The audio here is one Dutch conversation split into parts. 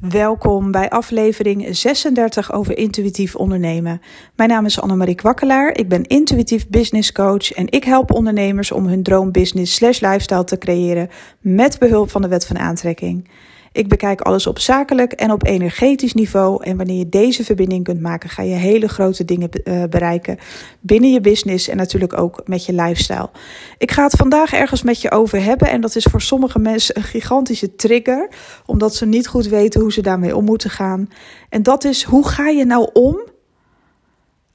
Welkom bij aflevering 36 over intuïtief ondernemen. Mijn naam is Annemarie Kwakkelaar. Ik ben intuïtief business coach en ik help ondernemers om hun droombusiness slash lifestyle te creëren met behulp van de wet van aantrekking. Ik bekijk alles op zakelijk en op energetisch niveau. En wanneer je deze verbinding kunt maken, ga je hele grote dingen uh, bereiken binnen je business en natuurlijk ook met je lifestyle. Ik ga het vandaag ergens met je over hebben. En dat is voor sommige mensen een gigantische trigger, omdat ze niet goed weten hoe ze daarmee om moeten gaan. En dat is hoe ga je nou om,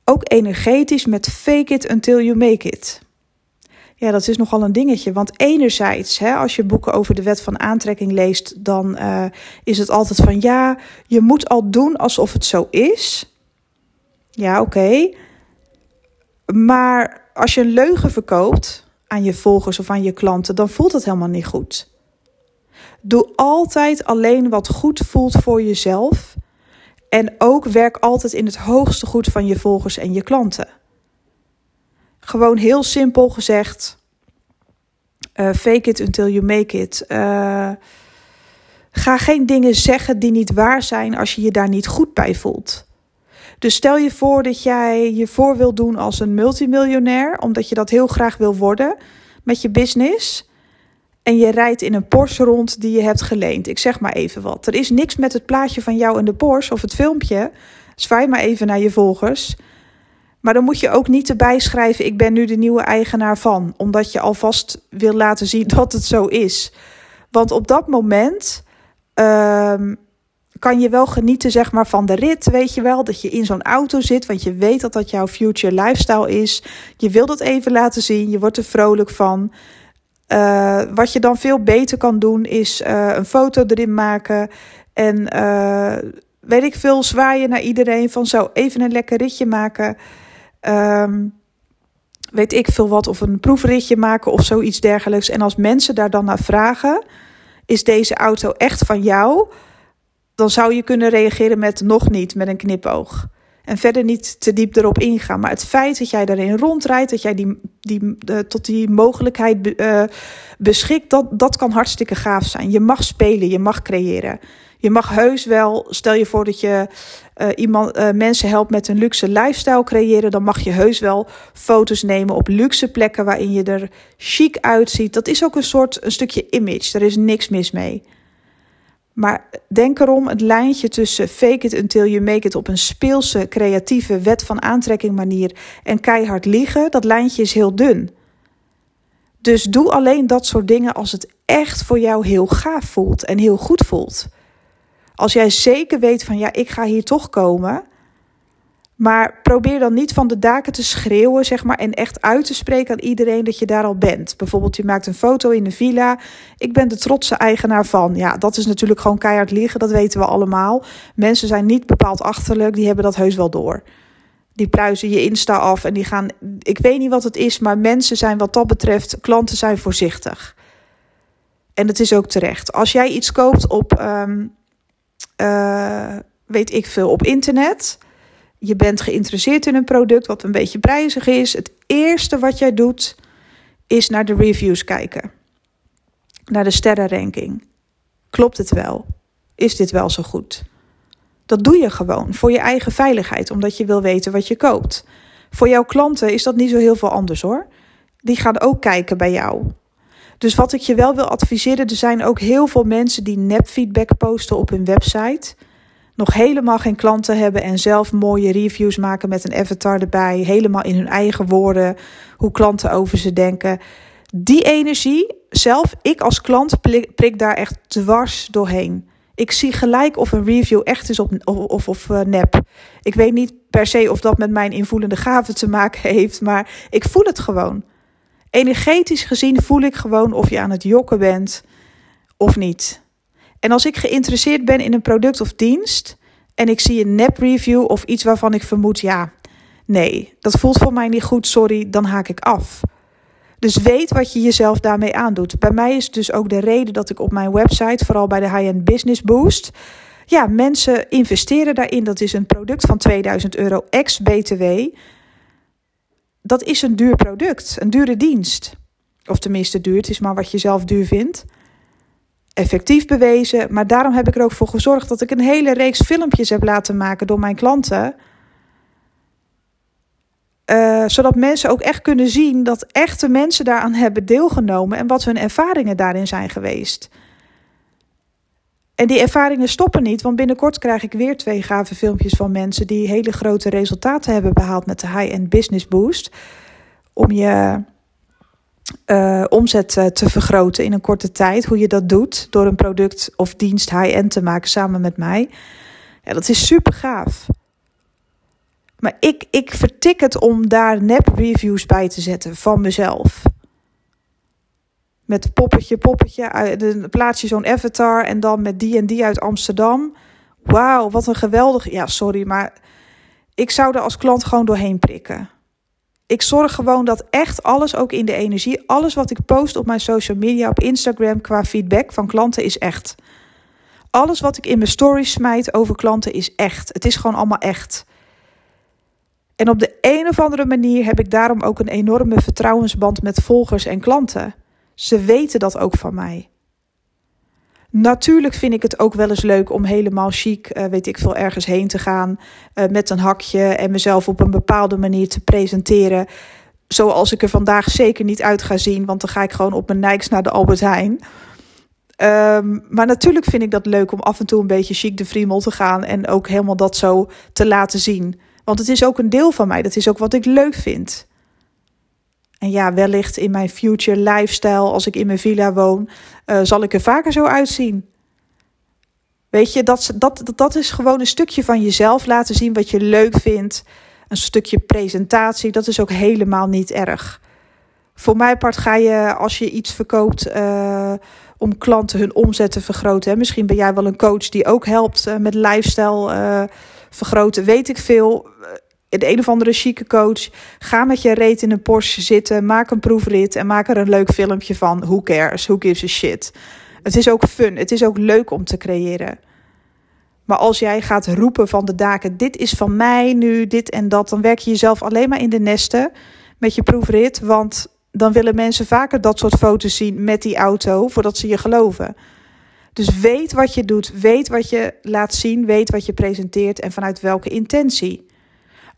ook energetisch, met fake it until you make it. Ja, dat is nogal een dingetje. Want enerzijds, hè, als je boeken over de wet van aantrekking leest, dan uh, is het altijd van ja, je moet al doen alsof het zo is. Ja, oké. Maar als je een leugen verkoopt aan je volgers of aan je klanten, dan voelt het helemaal niet goed. Doe altijd alleen wat goed voelt voor jezelf. En ook werk altijd in het hoogste goed van je volgers en je klanten. Gewoon heel simpel gezegd: uh, fake it until you make it. Uh, ga geen dingen zeggen die niet waar zijn als je je daar niet goed bij voelt. Dus stel je voor dat jij je voor wil doen als een multimiljonair, omdat je dat heel graag wil worden met je business. En je rijdt in een Porsche rond die je hebt geleend. Ik zeg maar even wat. Er is niks met het plaatje van jou in de Porsche of het filmpje. Zwaai maar even naar je volgers. Maar dan moet je ook niet erbij schrijven: ik ben nu de nieuwe eigenaar van, omdat je alvast wil laten zien dat het zo is. Want op dat moment um, kan je wel genieten zeg maar, van de rit, weet je wel, dat je in zo'n auto zit, want je weet dat dat jouw future lifestyle is. Je wil dat even laten zien, je wordt er vrolijk van. Uh, wat je dan veel beter kan doen, is uh, een foto erin maken en uh, weet ik veel, zwaaien naar iedereen van zo even een lekker ritje maken. Um, weet ik veel wat, of een proefritje maken of zoiets dergelijks. En als mensen daar dan naar vragen, is deze auto echt van jou? Dan zou je kunnen reageren met nog niet, met een knipoog. En verder niet te diep erop ingaan. Maar het feit dat jij daarin rondrijdt, dat jij die, die, uh, tot die mogelijkheid uh, beschikt, dat, dat kan hartstikke gaaf zijn. Je mag spelen, je mag creëren. Je mag heus wel, stel je voor dat je uh, iemand, uh, mensen helpt met een luxe lifestyle creëren, dan mag je heus wel foto's nemen op luxe plekken waarin je er chic uitziet. Dat is ook een soort een stukje image. Er is niks mis mee. Maar denk erom, het lijntje tussen fake it until you make it op een speelse, creatieve, wet van aantrekking manier en keihard liegen, dat lijntje is heel dun. Dus doe alleen dat soort dingen als het echt voor jou heel gaaf voelt en heel goed voelt. Als jij zeker weet van ja, ik ga hier toch komen. Maar probeer dan niet van de daken te schreeuwen, zeg maar, en echt uit te spreken aan iedereen dat je daar al bent. Bijvoorbeeld, je maakt een foto in een villa. Ik ben de trotse eigenaar van. Ja, dat is natuurlijk gewoon keihard liegen, dat weten we allemaal. Mensen zijn niet bepaald achterlijk, die hebben dat heus wel door. Die pluizen je Insta af en die gaan. Ik weet niet wat het is, maar mensen zijn wat dat betreft, klanten zijn voorzichtig. En het is ook terecht. Als jij iets koopt op. Um, uh, weet ik veel, op internet. Je bent geïnteresseerd in een product wat een beetje prijzig is. Het eerste wat jij doet is naar de reviews kijken. Naar de sterrenranking. Klopt het wel? Is dit wel zo goed? Dat doe je gewoon voor je eigen veiligheid, omdat je wil weten wat je koopt. Voor jouw klanten is dat niet zo heel veel anders hoor. Die gaan ook kijken bij jou. Dus wat ik je wel wil adviseren, er zijn ook heel veel mensen die nepfeedback posten op hun website. Nog helemaal geen klanten hebben en zelf mooie reviews maken met een avatar erbij. Helemaal in hun eigen woorden, hoe klanten over ze denken. Die energie, zelf, ik als klant prik daar echt dwars doorheen. Ik zie gelijk of een review echt is of, of, of uh, nep. Ik weet niet per se of dat met mijn invoelende gaven te maken heeft, maar ik voel het gewoon. Energetisch gezien voel ik gewoon of je aan het jokken bent of niet. En als ik geïnteresseerd ben in een product of dienst en ik zie een nep review of iets waarvan ik vermoed, ja, nee, dat voelt voor mij niet goed, sorry, dan haak ik af. Dus weet wat je jezelf daarmee aandoet. Bij mij is dus ook de reden dat ik op mijn website, vooral bij de High-End Business Boost, ja, mensen investeren daarin. Dat is een product van 2000 euro ex-BTW dat is een duur product, een dure dienst. Of tenminste duur, het is maar wat je zelf duur vindt. Effectief bewezen. Maar daarom heb ik er ook voor gezorgd dat ik een hele reeks filmpjes heb laten maken door mijn klanten. Uh, zodat mensen ook echt kunnen zien dat echte mensen daaraan hebben deelgenomen en wat hun ervaringen daarin zijn geweest. En die ervaringen stoppen niet, want binnenkort krijg ik weer twee gave filmpjes van mensen die hele grote resultaten hebben behaald met de High-End Business Boost. Om je uh, omzet uh, te vergroten in een korte tijd. Hoe je dat doet door een product of dienst high-end te maken samen met mij. Ja, dat is super gaaf. Maar ik, ik vertik het om daar nep-reviews bij te zetten van mezelf. Met poppetje, poppetje. Dan plaats je zo'n avatar en dan met die en die uit Amsterdam. Wauw, wat een geweldig. Ja, sorry, maar ik zou er als klant gewoon doorheen prikken. Ik zorg gewoon dat echt alles, ook in de energie, alles wat ik post op mijn social media, op Instagram qua feedback van klanten is echt. Alles wat ik in mijn stories smijt over klanten is echt. Het is gewoon allemaal echt. En op de een of andere manier heb ik daarom ook een enorme vertrouwensband met volgers en klanten. Ze weten dat ook van mij. Natuurlijk vind ik het ook wel eens leuk om helemaal chic, uh, weet ik veel, ergens heen te gaan. Uh, met een hakje en mezelf op een bepaalde manier te presenteren. Zoals ik er vandaag zeker niet uit ga zien, want dan ga ik gewoon op mijn Nikes naar de Albert Heijn. Um, maar natuurlijk vind ik dat leuk om af en toe een beetje chic de friemel te gaan en ook helemaal dat zo te laten zien. Want het is ook een deel van mij, dat is ook wat ik leuk vind. En ja, wellicht in mijn future lifestyle, als ik in mijn villa woon, uh, zal ik er vaker zo uitzien. Weet je, dat, dat, dat is gewoon een stukje van jezelf laten zien wat je leuk vindt. Een stukje presentatie, dat is ook helemaal niet erg. Voor mijn part ga je, als je iets verkoopt, uh, om klanten hun omzet te vergroten. Hè. Misschien ben jij wel een coach die ook helpt uh, met lifestyle vergroten, weet ik veel de een of andere chique coach. Ga met je reet in een Porsche zitten. Maak een proefrit en maak er een leuk filmpje van. Who cares? Who gives a shit? Het is ook fun. Het is ook leuk om te creëren. Maar als jij gaat roepen van de daken: dit is van mij nu, dit en dat, dan werk je jezelf alleen maar in de nesten met je proefrit. Want dan willen mensen vaker dat soort foto's zien met die auto voordat ze je geloven. Dus weet wat je doet, weet wat je laat zien, weet wat je presenteert en vanuit welke intentie.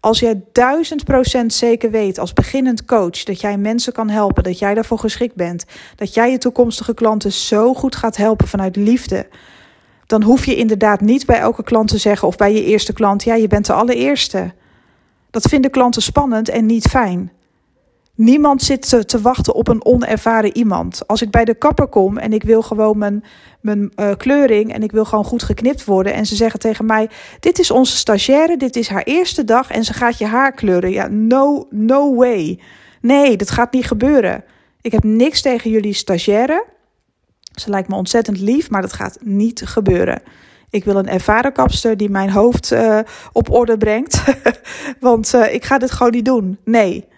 Als jij duizend procent zeker weet als beginnend coach dat jij mensen kan helpen, dat jij daarvoor geschikt bent, dat jij je toekomstige klanten zo goed gaat helpen vanuit liefde, dan hoef je inderdaad niet bij elke klant te zeggen of bij je eerste klant, ja, je bent de allereerste. Dat vinden klanten spannend en niet fijn. Niemand zit te, wachten op een onervaren iemand. Als ik bij de kapper kom en ik wil gewoon mijn, mijn uh, kleuring en ik wil gewoon goed geknipt worden. En ze zeggen tegen mij: Dit is onze stagiaire, dit is haar eerste dag en ze gaat je haar kleuren. Ja, no, no way. Nee, dat gaat niet gebeuren. Ik heb niks tegen jullie stagiaire. Ze lijkt me ontzettend lief, maar dat gaat niet gebeuren. Ik wil een ervaren kapster die mijn hoofd uh, op orde brengt. Want uh, ik ga dit gewoon niet doen. Nee.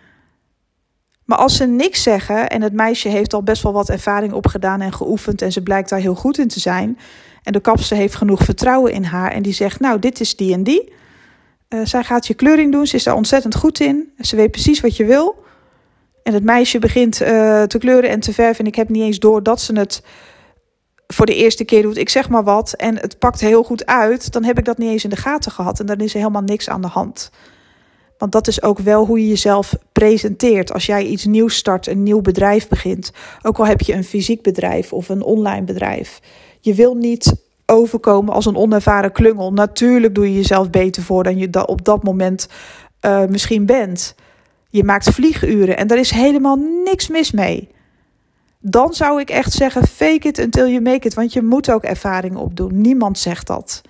Maar als ze niks zeggen en het meisje heeft al best wel wat ervaring opgedaan en geoefend en ze blijkt daar heel goed in te zijn. En de kapster heeft genoeg vertrouwen in haar en die zegt, nou dit is die en die. Uh, zij gaat je kleuring doen, ze is daar ontzettend goed in. Ze weet precies wat je wil. En het meisje begint uh, te kleuren en te verven en ik heb niet eens door dat ze het voor de eerste keer doet. Ik zeg maar wat en het pakt heel goed uit. Dan heb ik dat niet eens in de gaten gehad en dan is er helemaal niks aan de hand. Want dat is ook wel hoe je jezelf presenteert. Als jij iets nieuws start, een nieuw bedrijf begint. Ook al heb je een fysiek bedrijf of een online bedrijf. Je wil niet overkomen als een onervaren klungel. Natuurlijk doe je jezelf beter voor dan je op dat moment uh, misschien bent. Je maakt vlieguren en daar is helemaal niks mis mee. Dan zou ik echt zeggen: fake it until you make it. Want je moet ook ervaring opdoen. Niemand zegt dat.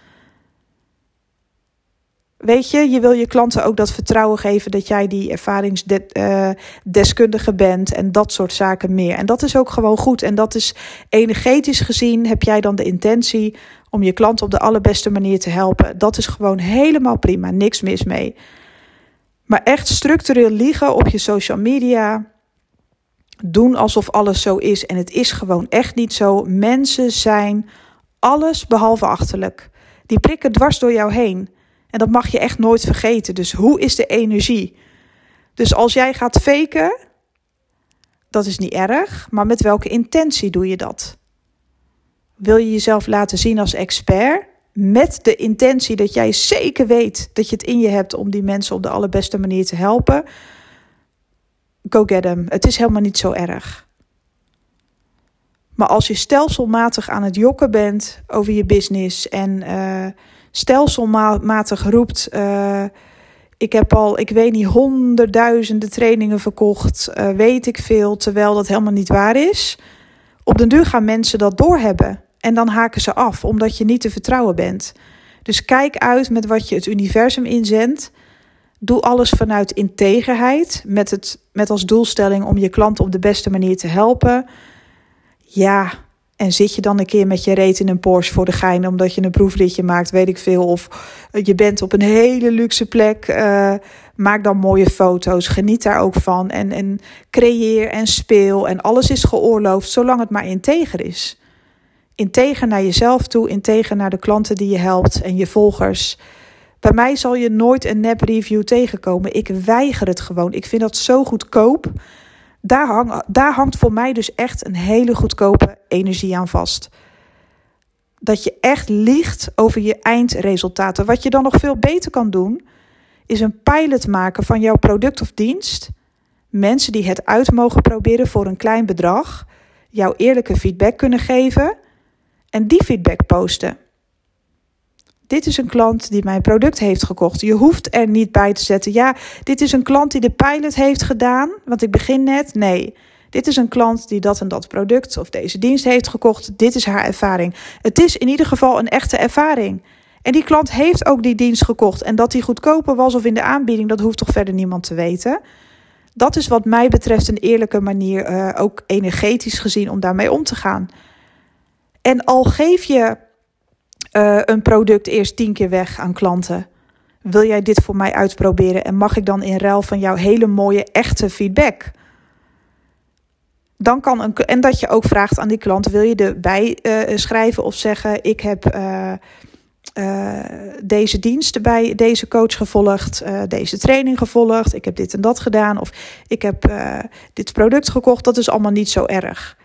Weet je, je wil je klanten ook dat vertrouwen geven dat jij die ervaringsdeskundige bent en dat soort zaken meer. En dat is ook gewoon goed. En dat is energetisch gezien, heb jij dan de intentie om je klanten op de allerbeste manier te helpen. Dat is gewoon helemaal prima, niks mis mee. Maar echt structureel liegen op je social media, doen alsof alles zo is en het is gewoon echt niet zo. Mensen zijn alles behalve achterlijk. Die prikken dwars door jou heen. En dat mag je echt nooit vergeten. Dus hoe is de energie? Dus als jij gaat faken, dat is niet erg, maar met welke intentie doe je dat? Wil je jezelf laten zien als expert? Met de intentie dat jij zeker weet dat je het in je hebt om die mensen op de allerbeste manier te helpen. Go get them. Het is helemaal niet zo erg. Maar als je stelselmatig aan het jokken bent over je business en uh, stelselmatig roept: uh, Ik heb al, ik weet niet, honderdduizenden trainingen verkocht, uh, weet ik veel, terwijl dat helemaal niet waar is. Op den duur gaan mensen dat doorhebben. En dan haken ze af, omdat je niet te vertrouwen bent. Dus kijk uit met wat je het universum inzendt. Doe alles vanuit integerheid, met, het, met als doelstelling om je klant op de beste manier te helpen. Ja, en zit je dan een keer met je reet in een Porsche voor de gein omdat je een proefritje maakt, weet ik veel. Of je bent op een hele luxe plek. Uh, maak dan mooie foto's. Geniet daar ook van. En, en creëer en speel. En alles is geoorloofd, zolang het maar integer is. Integer naar jezelf toe, integer naar de klanten die je helpt en je volgers. Bij mij zal je nooit een nep review tegenkomen. Ik weiger het gewoon. Ik vind dat zo goedkoop. Daar, hang, daar hangt voor mij dus echt een hele goedkope energie aan vast. Dat je echt liegt over je eindresultaten. Wat je dan nog veel beter kan doen, is een pilot maken van jouw product of dienst. Mensen die het uit mogen proberen voor een klein bedrag, jouw eerlijke feedback kunnen geven en die feedback posten. Dit is een klant die mijn product heeft gekocht. Je hoeft er niet bij te zetten. Ja, dit is een klant die de pilot heeft gedaan. Want ik begin net. Nee. Dit is een klant die dat en dat product of deze dienst heeft gekocht. Dit is haar ervaring. Het is in ieder geval een echte ervaring. En die klant heeft ook die dienst gekocht. En dat die goedkoper was of in de aanbieding, dat hoeft toch verder niemand te weten. Dat is wat mij betreft een eerlijke manier, uh, ook energetisch gezien, om daarmee om te gaan. En al geef je uh, een product eerst tien keer weg aan klanten. Wil jij dit voor mij uitproberen en mag ik dan in ruil van jouw hele mooie echte feedback? Dan kan een, en dat je ook vraagt aan die klant: wil je erbij uh, schrijven of zeggen: Ik heb uh, deze diensten bij deze coach gevolgd, deze training gevolgd, ik heb dit en dat gedaan, of ik heb dit product gekocht. Dat is allemaal niet zo erg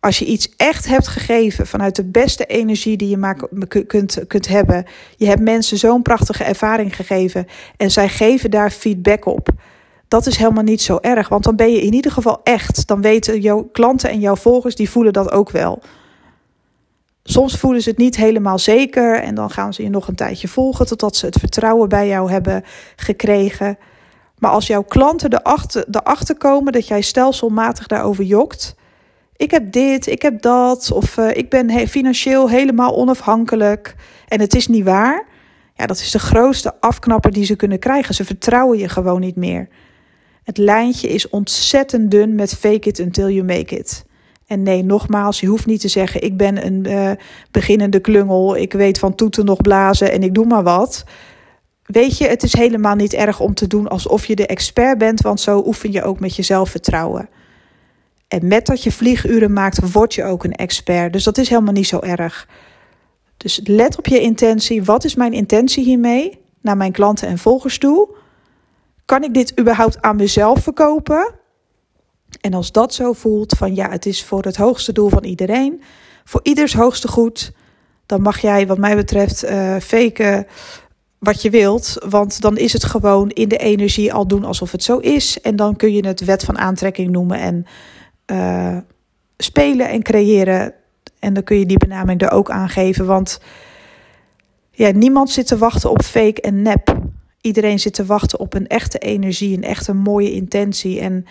als je iets echt hebt gegeven vanuit de beste energie die je maar kunt, kunt hebben. Je hebt mensen zo'n prachtige ervaring gegeven en zij geven daar feedback op. Dat is helemaal niet zo erg, want dan ben je in ieder geval echt. Dan weten jouw klanten en jouw volgers, die voelen dat ook wel. Soms voelen ze het niet helemaal zeker en dan gaan ze je nog een tijdje volgen totdat ze het vertrouwen bij jou hebben gekregen. Maar als jouw klanten erachter, erachter komen dat jij stelselmatig daarover jokt, ik heb dit, ik heb dat, of uh, ik ben financieel helemaal onafhankelijk en het is niet waar. Ja, dat is de grootste afknapper die ze kunnen krijgen. Ze vertrouwen je gewoon niet meer. Het lijntje is ontzettend dun met fake it until you make it. En nee, nogmaals, je hoeft niet te zeggen: ik ben een uh, beginnende klungel, ik weet van toeten nog blazen en ik doe maar wat. Weet je, het is helemaal niet erg om te doen alsof je de expert bent, want zo oefen je ook met je zelfvertrouwen. En met dat je vlieguren maakt, word je ook een expert. Dus dat is helemaal niet zo erg. Dus let op je intentie. Wat is mijn intentie hiermee? Naar mijn klanten en volgers toe. Kan ik dit überhaupt aan mezelf verkopen? En als dat zo voelt, van ja, het is voor het hoogste doel van iedereen, voor ieders hoogste goed, dan mag jij, wat mij betreft, uh, faken wat je wilt. Want dan is het gewoon in de energie al doen alsof het zo is. En dan kun je het wet van aantrekking noemen. En uh, spelen en creëren. En dan kun je die benaming er ook aangeven. Want ja, niemand zit te wachten op fake en nep. Iedereen zit te wachten op een echte energie, een echte mooie intentie. En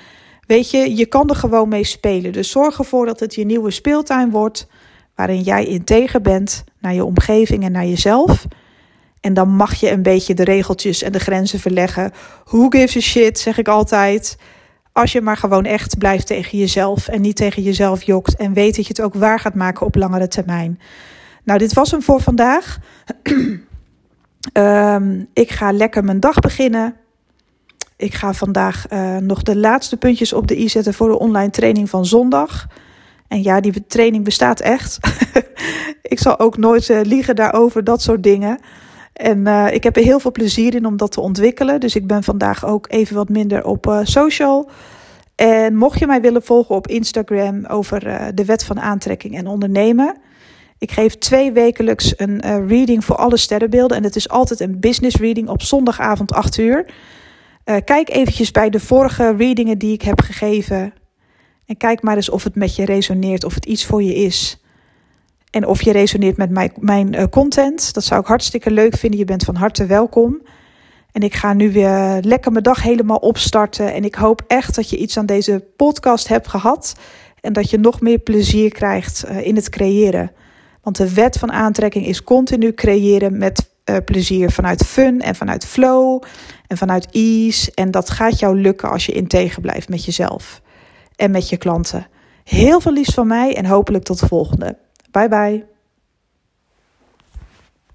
weet je, je kan er gewoon mee spelen. Dus zorg ervoor dat het je nieuwe speeltuin wordt. Waarin jij integer bent naar je omgeving en naar jezelf. En dan mag je een beetje de regeltjes en de grenzen verleggen. Who gives a shit, zeg ik altijd. Als je maar gewoon echt blijft tegen jezelf en niet tegen jezelf jokt en weet dat je het ook waar gaat maken op langere termijn. Nou, dit was hem voor vandaag. um, ik ga lekker mijn dag beginnen. Ik ga vandaag uh, nog de laatste puntjes op de i zetten voor de online training van zondag. En ja, die training bestaat echt. ik zal ook nooit uh, liegen daarover, dat soort dingen. En uh, ik heb er heel veel plezier in om dat te ontwikkelen. Dus ik ben vandaag ook even wat minder op uh, social. En mocht je mij willen volgen op Instagram over uh, de wet van aantrekking en ondernemen, Ik geef twee wekelijks een reading voor alle sterrenbeelden. En het is altijd een business reading op zondagavond 8 uur. Kijk eventjes bij de vorige readingen die ik heb gegeven. En kijk maar eens of het met je resoneert, of het iets voor je is. En of je resoneert met mijn, mijn uh, content. Dat zou ik hartstikke leuk vinden. Je bent van harte welkom. En ik ga nu weer lekker mijn dag helemaal opstarten. En ik hoop echt dat je iets aan deze podcast hebt gehad. En dat je nog meer plezier krijgt uh, in het creëren. Want de wet van aantrekking is continu creëren met uh, plezier. Vanuit fun en vanuit flow en vanuit ease. En dat gaat jou lukken als je integer blijft met jezelf en met je klanten. Heel veel liefst van mij en hopelijk tot de volgende. Bye bye.